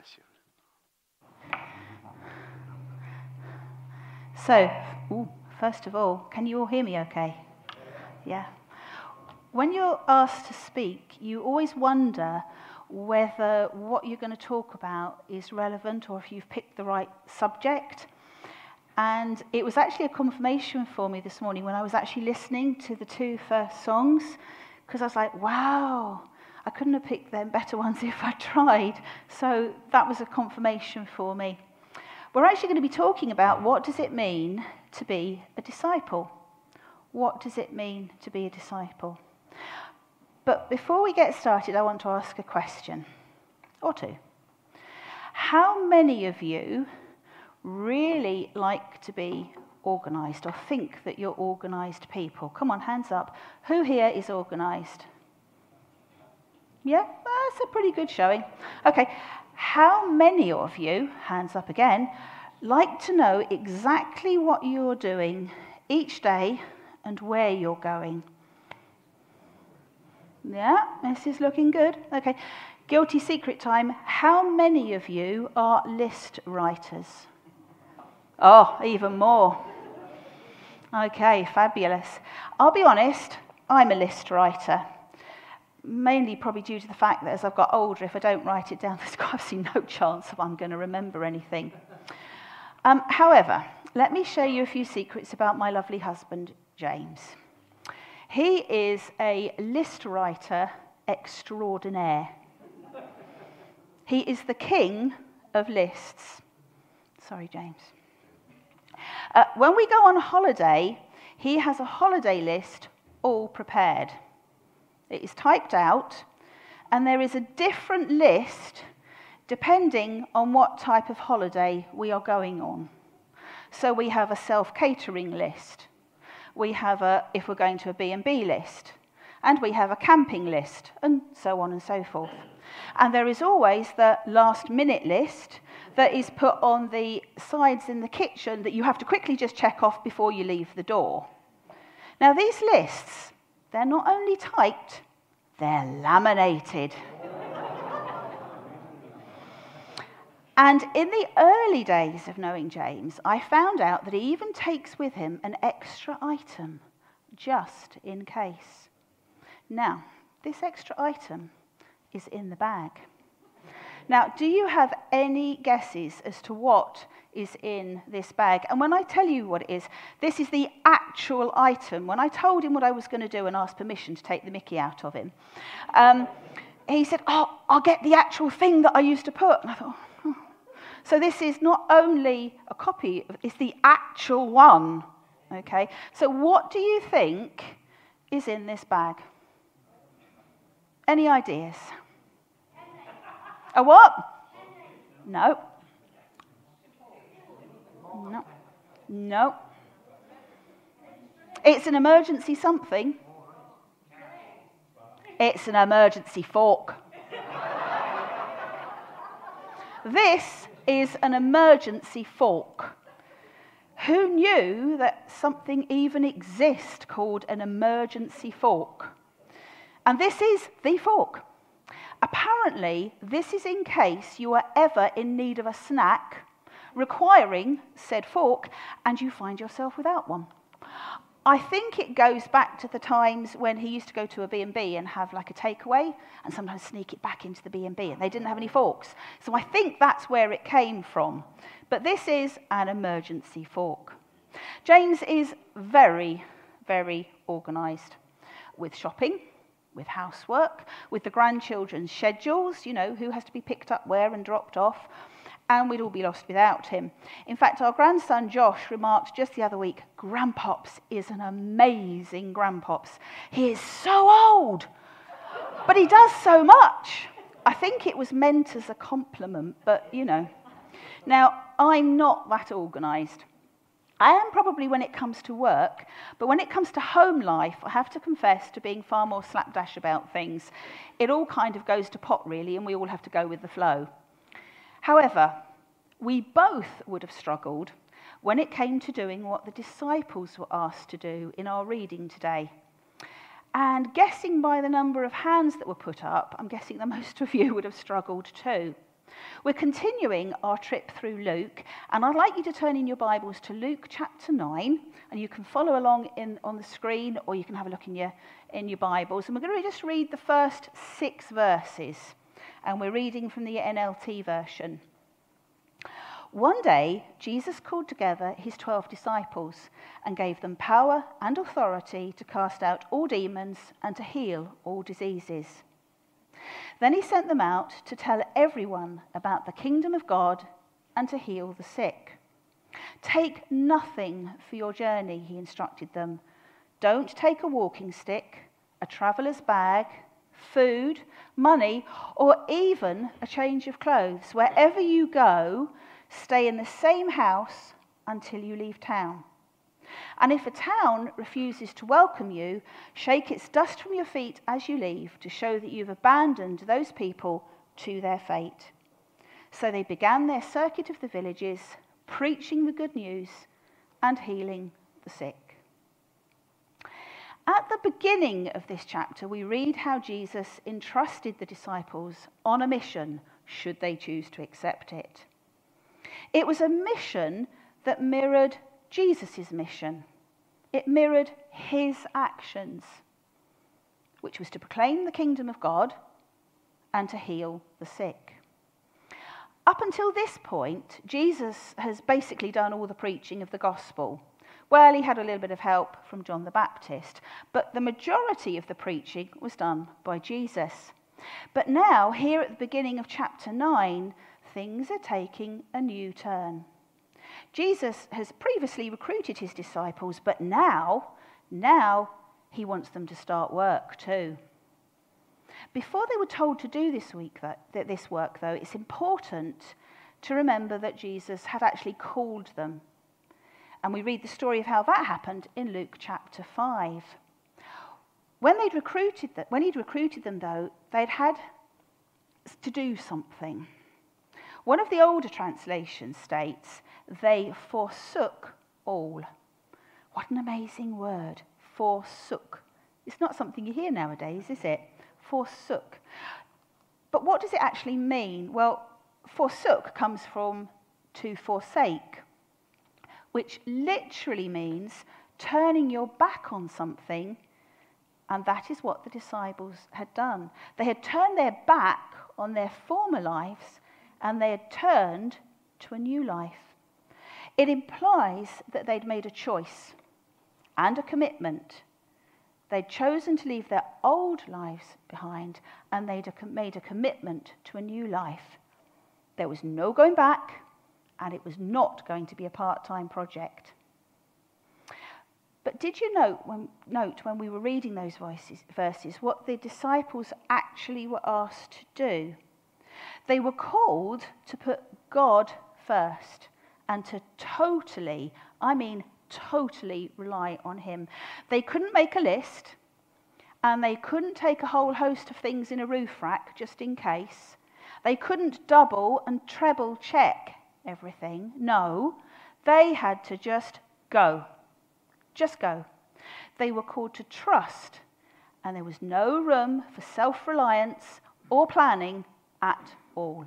Bless you. So, ooh, first of all, can you all hear me okay? Yeah. When you're asked to speak, you always wonder whether what you're going to talk about is relevant or if you've picked the right subject. And it was actually a confirmation for me this morning when I was actually listening to the two first songs, because I was like, wow, I couldn't have picked them better ones if I tried. So that was a confirmation for me. We're actually going to be talking about what does it mean to be a disciple? What does it mean to be a disciple? But before we get started, I want to ask a question or two. How many of you really like to be organised or think that you're organised people? Come on, hands up. Who here is organised? Yeah, that's a pretty good showing. Okay, how many of you, hands up again, like to know exactly what you're doing each day and where you're going? Yeah, this is looking good. Okay, guilty secret time. How many of you are list writers? Oh, even more. Okay, fabulous. I'll be honest, I'm a list writer mainly probably due to the fact that as I've got older, if I don't write it down, there's obviously no chance of I'm going to remember anything. Um, however, let me show you a few secrets about my lovely husband, James. He is a list writer extraordinaire. He is the king of lists. Sorry, James. Uh, when we go on holiday, he has a holiday list all prepared. It is typed out, and there is a different list depending on what type of holiday we are going on. So we have a self-catering list. We have a, if we're going to a B&B list. And we have a camping list, and so on and so forth. And there is always the last minute list that is put on the sides in the kitchen that you have to quickly just check off before you leave the door. Now, these lists they're not only typed, they're laminated. and in the early days of knowing James, I found out that he even takes with him an extra item just in case. Now, this extra item is in the bag. Now, do you have any guesses as to what is in this bag? And when I tell you what it is, this is the actual item. When I told him what I was going to do and asked permission to take the Mickey out of him, um, he said, Oh, I'll get the actual thing that I used to put. And I thought, oh. So this is not only a copy, it's the actual one. Okay? So what do you think is in this bag? Any ideas? A what? No. No. No. It's an emergency something. It's an emergency fork. this is an emergency fork. Who knew that something even exists called an emergency fork? And this is the fork. Apparently, this is in case you are ever in need of a snack requiring said fork and you find yourself without one. I think it goes back to the times when he used to go to a B&B and have like a takeaway and sometimes sneak it back into the B&B and they didn't have any forks. So I think that's where it came from. But this is an emergency fork. James is very, very organised with shopping with housework, with the grandchildren's schedules, you know, who has to be picked up where and dropped off, and we'd all be lost without him. In fact, our grandson Josh remarked just the other week Grandpops is an amazing Grandpops. He is so old, but he does so much. I think it was meant as a compliment, but you know. Now, I'm not that organised. I am probably when it comes to work, but when it comes to home life, I have to confess to being far more slapdash about things. It all kind of goes to pot, really, and we all have to go with the flow. However, we both would have struggled when it came to doing what the disciples were asked to do in our reading today. And guessing by the number of hands that were put up, I'm guessing that most of you would have struggled too. We're continuing our trip through Luke, and I'd like you to turn in your Bibles to Luke chapter 9, and you can follow along in, on the screen or you can have a look in your, in your Bibles. And we're going to just read the first six verses, and we're reading from the NLT version. One day, Jesus called together his 12 disciples and gave them power and authority to cast out all demons and to heal all diseases. Then he sent them out to tell everyone about the kingdom of God and to heal the sick. Take nothing for your journey, he instructed them. Don't take a walking stick, a traveller's bag, food, money, or even a change of clothes. Wherever you go, stay in the same house until you leave town. And if a town refuses to welcome you, shake its dust from your feet as you leave to show that you've abandoned those people to their fate. So they began their circuit of the villages, preaching the good news and healing the sick. At the beginning of this chapter, we read how Jesus entrusted the disciples on a mission, should they choose to accept it. It was a mission that mirrored Jesus' mission. It mirrored his actions, which was to proclaim the kingdom of God and to heal the sick. Up until this point, Jesus has basically done all the preaching of the gospel. Well, he had a little bit of help from John the Baptist, but the majority of the preaching was done by Jesus. But now, here at the beginning of chapter 9, things are taking a new turn. Jesus has previously recruited his disciples, but now, now he wants them to start work too. Before they were told to do this week, that, this work, though, it's important to remember that Jesus had actually called them. And we read the story of how that happened in Luke chapter 5. When, they'd recruited when he'd recruited them, though, they'd had to do something. One of the older translations states they forsook all. What an amazing word, forsook. It's not something you hear nowadays, is it? Forsook. But what does it actually mean? Well, forsook comes from to forsake, which literally means turning your back on something, and that is what the disciples had done. They had turned their back on their former lives and they had turned to a new life. It implies that they'd made a choice and a commitment. They'd chosen to leave their old lives behind and they'd made a commitment to a new life. There was no going back, and it was not going to be a part time project. But did you note when, note when we were reading those voices, verses what the disciples actually were asked to do? They were called to put God first and to totally, I mean totally, rely on Him. They couldn't make a list and they couldn't take a whole host of things in a roof rack just in case. They couldn't double and treble check everything. No, they had to just go. Just go. They were called to trust, and there was no room for self reliance or planning at all.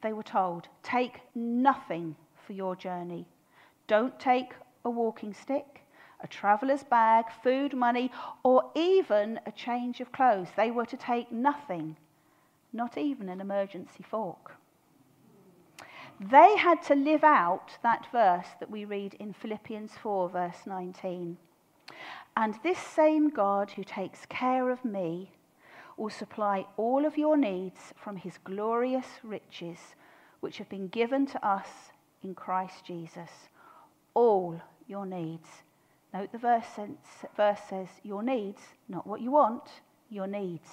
They were told, take nothing for your journey. Don't take a walking stick, a traveller's bag, food, money, or even a change of clothes. They were to take nothing, not even an emergency fork. They had to live out that verse that we read in Philippians 4, verse 19. And this same God who takes care of me will supply all of your needs from his glorious riches, which have been given to us in Christ Jesus. All your needs. Note the verse, verse says your needs, not what you want, your needs.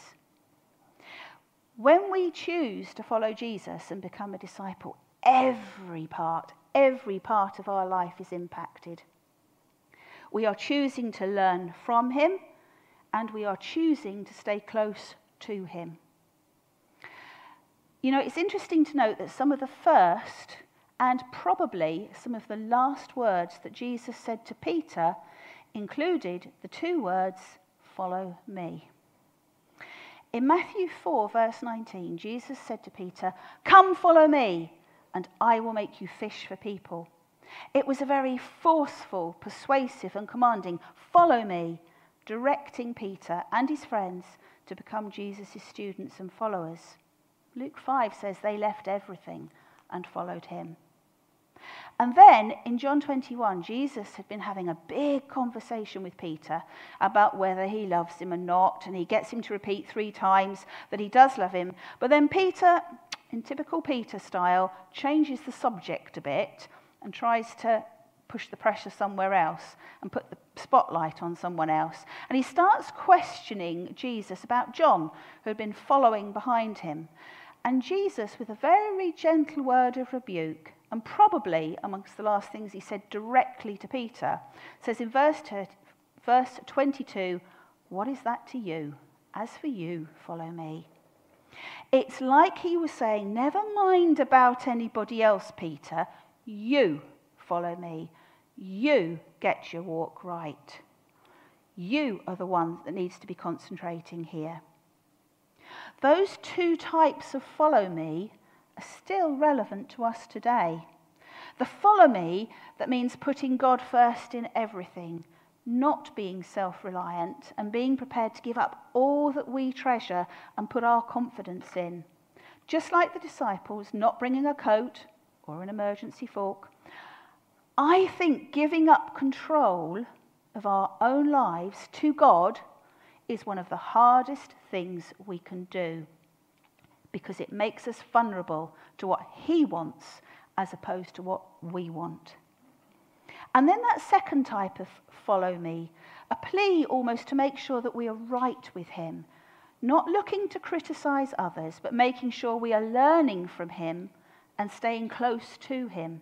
When we choose to follow Jesus and become a disciple, every part, every part of our life is impacted. We are choosing to learn from him and we are choosing to stay close to him. You know, it's interesting to note that some of the first and probably some of the last words that Jesus said to Peter included the two words, Follow me. In Matthew 4, verse 19, Jesus said to Peter, Come follow me, and I will make you fish for people. It was a very forceful, persuasive, and commanding, Follow me, directing Peter and his friends to become Jesus' students and followers. Luke 5 says they left everything and followed him. And then in John 21, Jesus had been having a big conversation with Peter about whether he loves him or not, and he gets him to repeat three times that he does love him. But then Peter, in typical Peter style, changes the subject a bit and tries to push the pressure somewhere else and put the spotlight on someone else. And he starts questioning Jesus about John, who had been following behind him. And Jesus, with a very gentle word of rebuke, and probably amongst the last things he said directly to Peter, says in verse, verse 22, What is that to you? As for you, follow me. It's like he was saying, Never mind about anybody else, Peter. You follow me. You get your walk right. You are the one that needs to be concentrating here. Those two types of follow me are still relevant to us today. The follow me that means putting God first in everything, not being self reliant, and being prepared to give up all that we treasure and put our confidence in. Just like the disciples, not bringing a coat or an emergency fork. I think giving up control of our own lives to God is one of the hardest things we can do because it makes us vulnerable to what He wants as opposed to what we want. And then that second type of follow me, a plea almost to make sure that we are right with Him, not looking to criticize others, but making sure we are learning from Him and staying close to Him.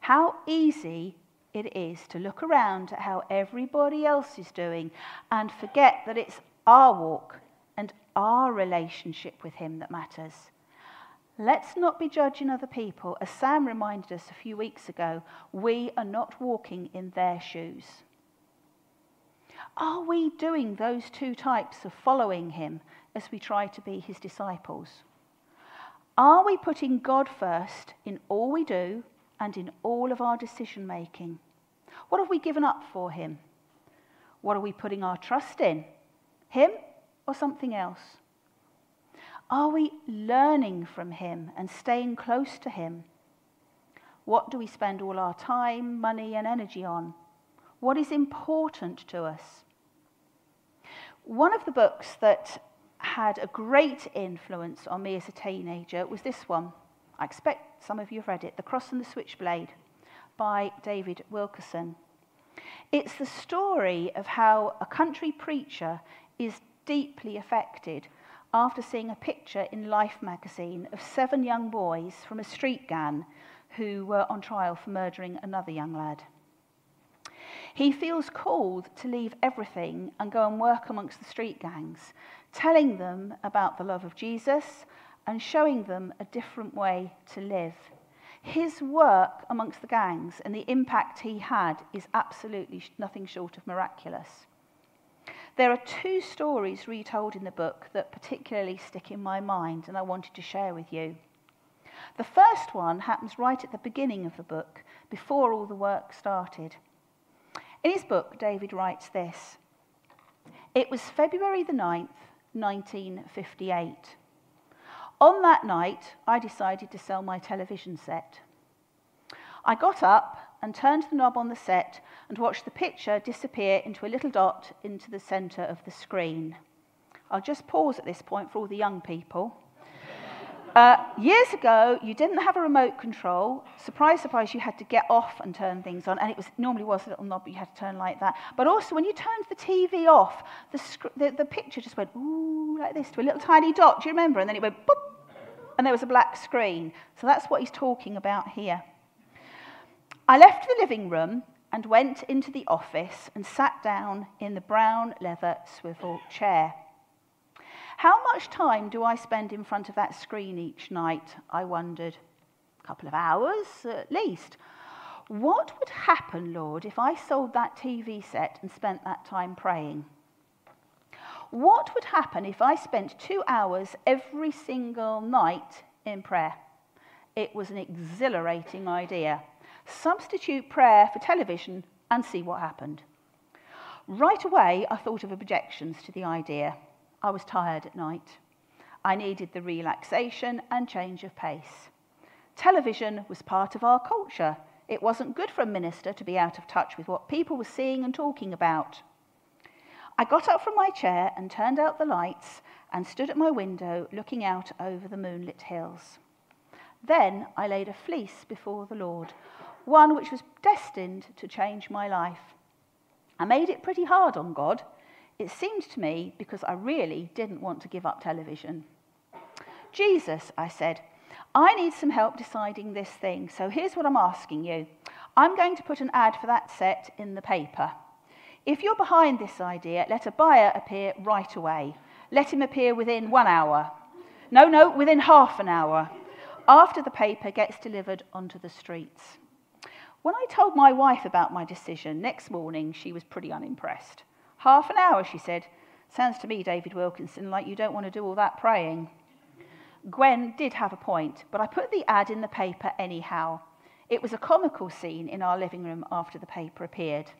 How easy it is to look around at how everybody else is doing and forget that it's our walk and our relationship with Him that matters. Let's not be judging other people. As Sam reminded us a few weeks ago, we are not walking in their shoes. Are we doing those two types of following Him as we try to be His disciples? Are we putting God first in all we do and in all of our decision making? What have we given up for Him? What are we putting our trust in? Him or something else? Are we learning from Him and staying close to Him? What do we spend all our time, money, and energy on? What is important to us? One of the books that had a great influence on me as a teenager was this one. I expect some of you have read it The Cross and the Switchblade by David Wilkerson. It's the story of how a country preacher is deeply affected after seeing a picture in Life magazine of seven young boys from a street gang who were on trial for murdering another young lad. He feels called to leave everything and go and work amongst the street gangs, telling them about the love of Jesus and showing them a different way to live. His work amongst the gangs and the impact he had is absolutely nothing short of miraculous. There are two stories retold in the book that particularly stick in my mind and I wanted to share with you. The first one happens right at the beginning of the book, before all the work started. In his book, David writes this It was February the 9th, 1958. On that night, I decided to sell my television set. I got up and turned the knob on the set and watched the picture disappear into a little dot into the centre of the screen. I'll just pause at this point for all the young people. Uh, years ago, you didn't have a remote control. Surprise, surprise, you had to get off and turn things on. And it was normally was a little knob, but you had to turn like that. But also, when you turned the TV off, the, sc- the, the picture just went, ooh, like this, to a little tiny dot. Do you remember? And then it went, boop, and there was a black screen. So that's what he's talking about here. I left the living room and went into the office and sat down in the brown leather swivel chair. How much time do I spend in front of that screen each night? I wondered. A couple of hours at least. What would happen, Lord, if I sold that TV set and spent that time praying? What would happen if I spent two hours every single night in prayer? It was an exhilarating idea. Substitute prayer for television and see what happened. Right away, I thought of objections to the idea. I was tired at night. I needed the relaxation and change of pace. Television was part of our culture. It wasn't good for a minister to be out of touch with what people were seeing and talking about. I got up from my chair and turned out the lights and stood at my window looking out over the moonlit hills. Then I laid a fleece before the Lord, one which was destined to change my life. I made it pretty hard on God. It seemed to me because I really didn't want to give up television. Jesus, I said, I need some help deciding this thing, so here's what I'm asking you. I'm going to put an ad for that set in the paper. If you're behind this idea, let a buyer appear right away. Let him appear within one hour. No, no, within half an hour, after the paper gets delivered onto the streets. When I told my wife about my decision next morning, she was pretty unimpressed. Half an hour, she said. Sounds to me, David Wilkinson, like you don't want to do all that praying. Gwen did have a point, but I put the ad in the paper anyhow. It was a comical scene in our living room after the paper appeared.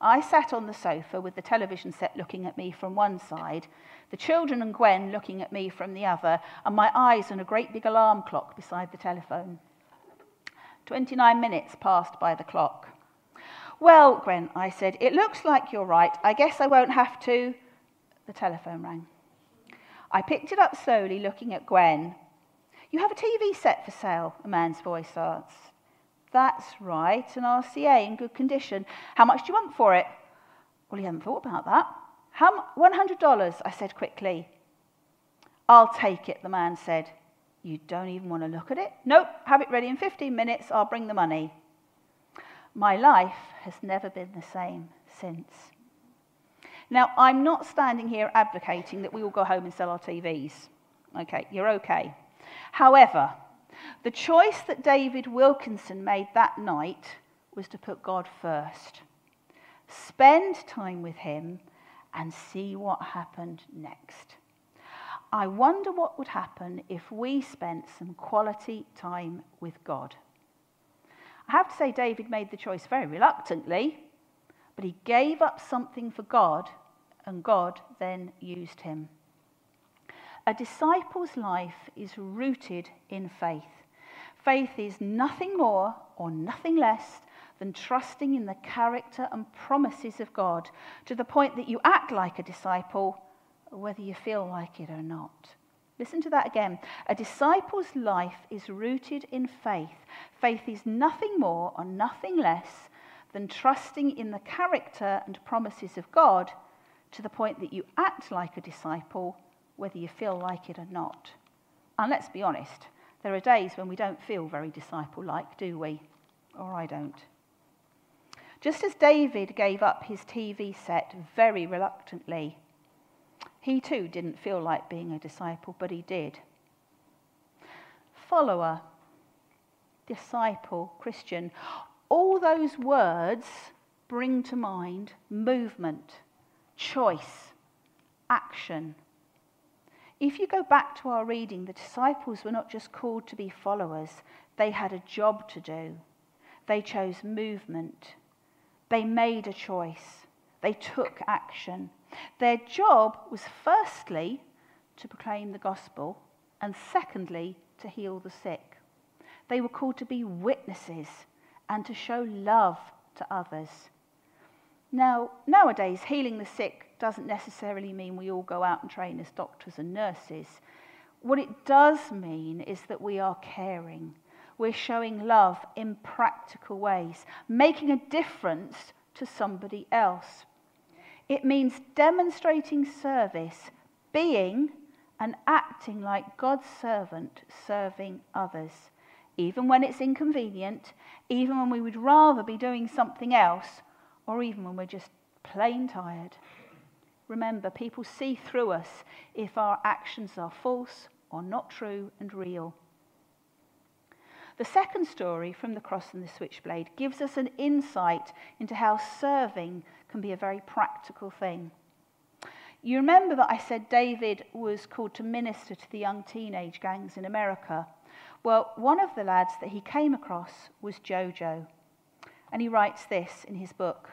I sat on the sofa with the television set looking at me from one side, the children and Gwen looking at me from the other, and my eyes on a great big alarm clock beside the telephone. 29 minutes passed by the clock. Well, Gwen, I said, it looks like you're right. I guess I won't have to. The telephone rang. I picked it up slowly, looking at Gwen. You have a TV set for sale, a man's voice asked. That's right, an RCA in good condition. How much do you want for it? Well, you haven't thought about that. How $100, I said quickly. I'll take it, the man said. You don't even want to look at it? Nope, have it ready in 15 minutes, I'll bring the money. My life has never been the same since. Now, I'm not standing here advocating that we all go home and sell our TVs. Okay, you're okay. However, the choice that David Wilkinson made that night was to put God first. Spend time with Him and see what happened next. I wonder what would happen if we spent some quality time with God. I have to say, David made the choice very reluctantly, but he gave up something for God, and God then used him. A disciple's life is rooted in faith. Faith is nothing more or nothing less than trusting in the character and promises of God to the point that you act like a disciple, whether you feel like it or not. Listen to that again. A disciple's life is rooted in faith. Faith is nothing more or nothing less than trusting in the character and promises of God to the point that you act like a disciple whether you feel like it or not. And let's be honest, there are days when we don't feel very disciple like, do we? Or I don't. Just as David gave up his TV set very reluctantly, he too didn't feel like being a disciple, but he did. Follower, disciple, Christian, all those words bring to mind movement, choice, action, if you go back to our reading, the disciples were not just called to be followers, they had a job to do. They chose movement. They made a choice. They took action. Their job was firstly to proclaim the gospel, and secondly, to heal the sick. They were called to be witnesses and to show love to others. Now, nowadays, healing the sick doesn't necessarily mean we all go out and train as doctors and nurses. What it does mean is that we are caring. We're showing love in practical ways, making a difference to somebody else. It means demonstrating service, being and acting like God's servant, serving others, even when it's inconvenient, even when we would rather be doing something else or even when we're just plain tired. Remember, people see through us if our actions are false or not true and real. The second story from the cross and the switchblade gives us an insight into how serving can be a very practical thing. You remember that I said David was called to minister to the young teenage gangs in America? Well, one of the lads that he came across was Jojo. And he writes this in his book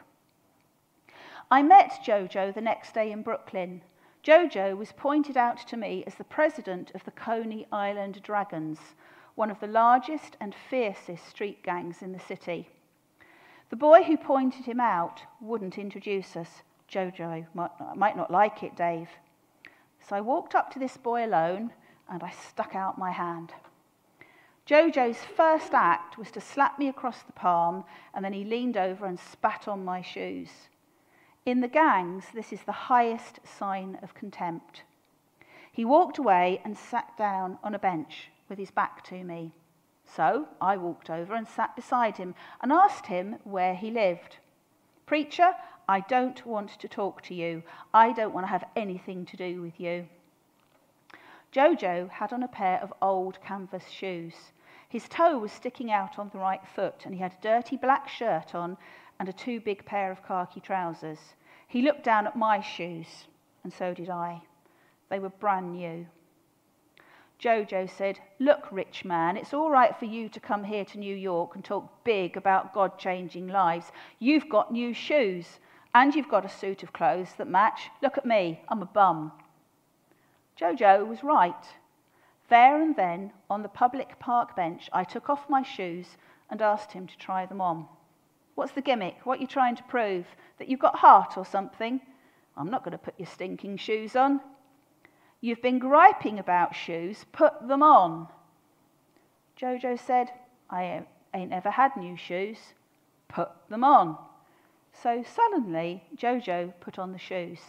I met Jojo the next day in Brooklyn. Jojo was pointed out to me as the president of the Coney Island Dragons, one of the largest and fiercest street gangs in the city. The boy who pointed him out wouldn't introduce us. Jojo might not like it, Dave. So I walked up to this boy alone and I stuck out my hand. Jojo's first act was to slap me across the palm and then he leaned over and spat on my shoes. In the gangs, this is the highest sign of contempt. He walked away and sat down on a bench with his back to me. So I walked over and sat beside him and asked him where he lived. Preacher, I don't want to talk to you. I don't want to have anything to do with you. Jojo had on a pair of old canvas shoes. His toe was sticking out on the right foot, and he had a dirty black shirt on and a too big pair of khaki trousers. He looked down at my shoes, and so did I. They were brand new. Jojo said, Look, rich man, it's all right for you to come here to New York and talk big about God changing lives. You've got new shoes and you've got a suit of clothes that match. Look at me, I'm a bum. Jojo was right. There and then, on the public park bench, I took off my shoes and asked him to try them on. What's the gimmick? What are you trying to prove? That you've got heart or something? I'm not going to put your stinking shoes on. You've been griping about shoes, put them on. Jojo said, I ain't ever had new shoes. Put them on. So sullenly, Jojo put on the shoes.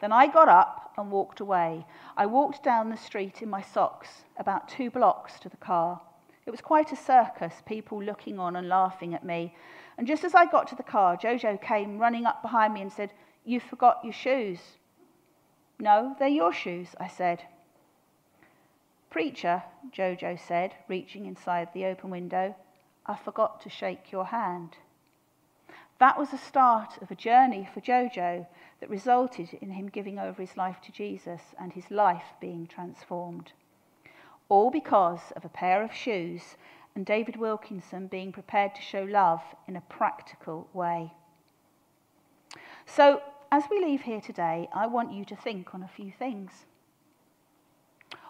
Then I got up and walked away. I walked down the street in my socks, about two blocks to the car. It was quite a circus, people looking on and laughing at me. And just as I got to the car, Jojo came running up behind me and said, You forgot your shoes. No, they're your shoes, I said. Preacher, Jojo said, reaching inside the open window, I forgot to shake your hand. That was the start of a journey for Jojo that resulted in him giving over his life to Jesus and his life being transformed. All because of a pair of shoes and David Wilkinson being prepared to show love in a practical way. So, as we leave here today, I want you to think on a few things.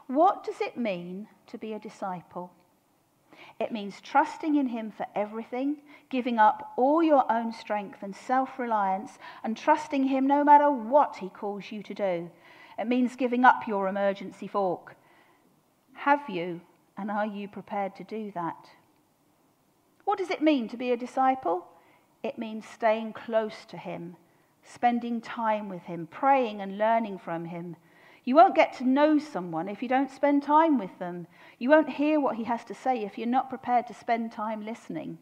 What does it mean to be a disciple? It means trusting in Him for everything, giving up all your own strength and self reliance, and trusting Him no matter what He calls you to do. It means giving up your emergency fork. Have you and are you prepared to do that? What does it mean to be a disciple? It means staying close to Him, spending time with Him, praying and learning from Him. You won't get to know someone if you don't spend time with them. You won't hear what He has to say if you're not prepared to spend time listening.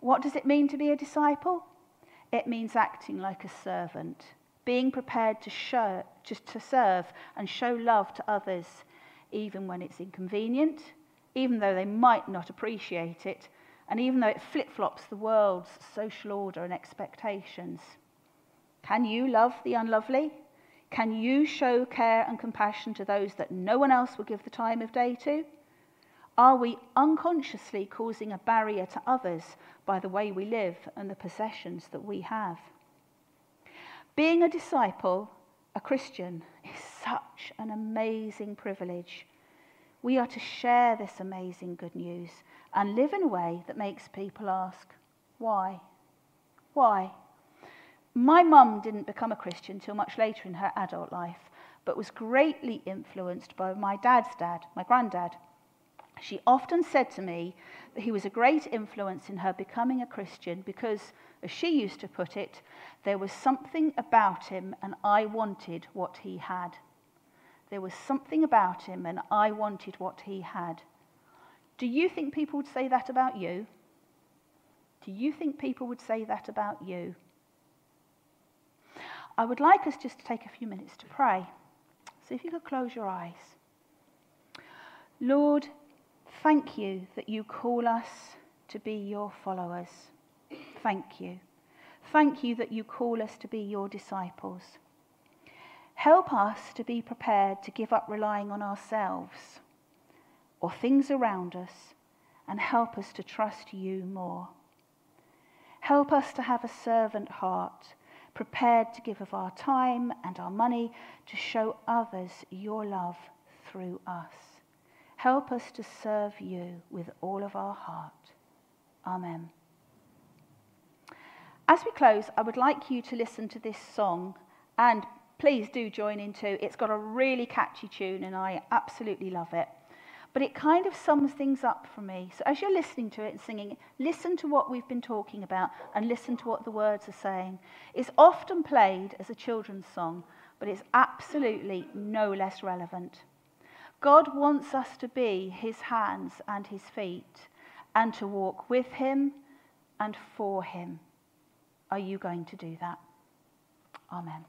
What does it mean to be a disciple? It means acting like a servant, being prepared to, show, just to serve and show love to others even when it's inconvenient, even though they might not appreciate it, and even though it flip flops the world's social order and expectations. Can you love the unlovely? Can you show care and compassion to those that no one else will give the time of day to? Are we unconsciously causing a barrier to others by the way we live and the possessions that we have? Being a disciple, a Christian, is such an amazing privilege. We are to share this amazing good news and live in a way that makes people ask, why? Why? My mum didn't become a Christian till much later in her adult life, but was greatly influenced by my dad's dad, my granddad. She often said to me that he was a great influence in her becoming a Christian because, as she used to put it, there was something about him and I wanted what he had. There was something about him, and I wanted what he had. Do you think people would say that about you? Do you think people would say that about you? I would like us just to take a few minutes to pray. So if you could close your eyes. Lord, thank you that you call us to be your followers. Thank you. Thank you that you call us to be your disciples. Help us to be prepared to give up relying on ourselves or things around us and help us to trust you more. Help us to have a servant heart, prepared to give of our time and our money to show others your love through us. Help us to serve you with all of our heart. Amen. As we close, I would like you to listen to this song and please do join in too. It's got a really catchy tune and I absolutely love it. But it kind of sums things up for me. So as you're listening to it and singing, listen to what we've been talking about and listen to what the words are saying. It's often played as a children's song, but it's absolutely no less relevant. God wants us to be his hands and his feet and to walk with him and for him. Are you going to do that? Amen.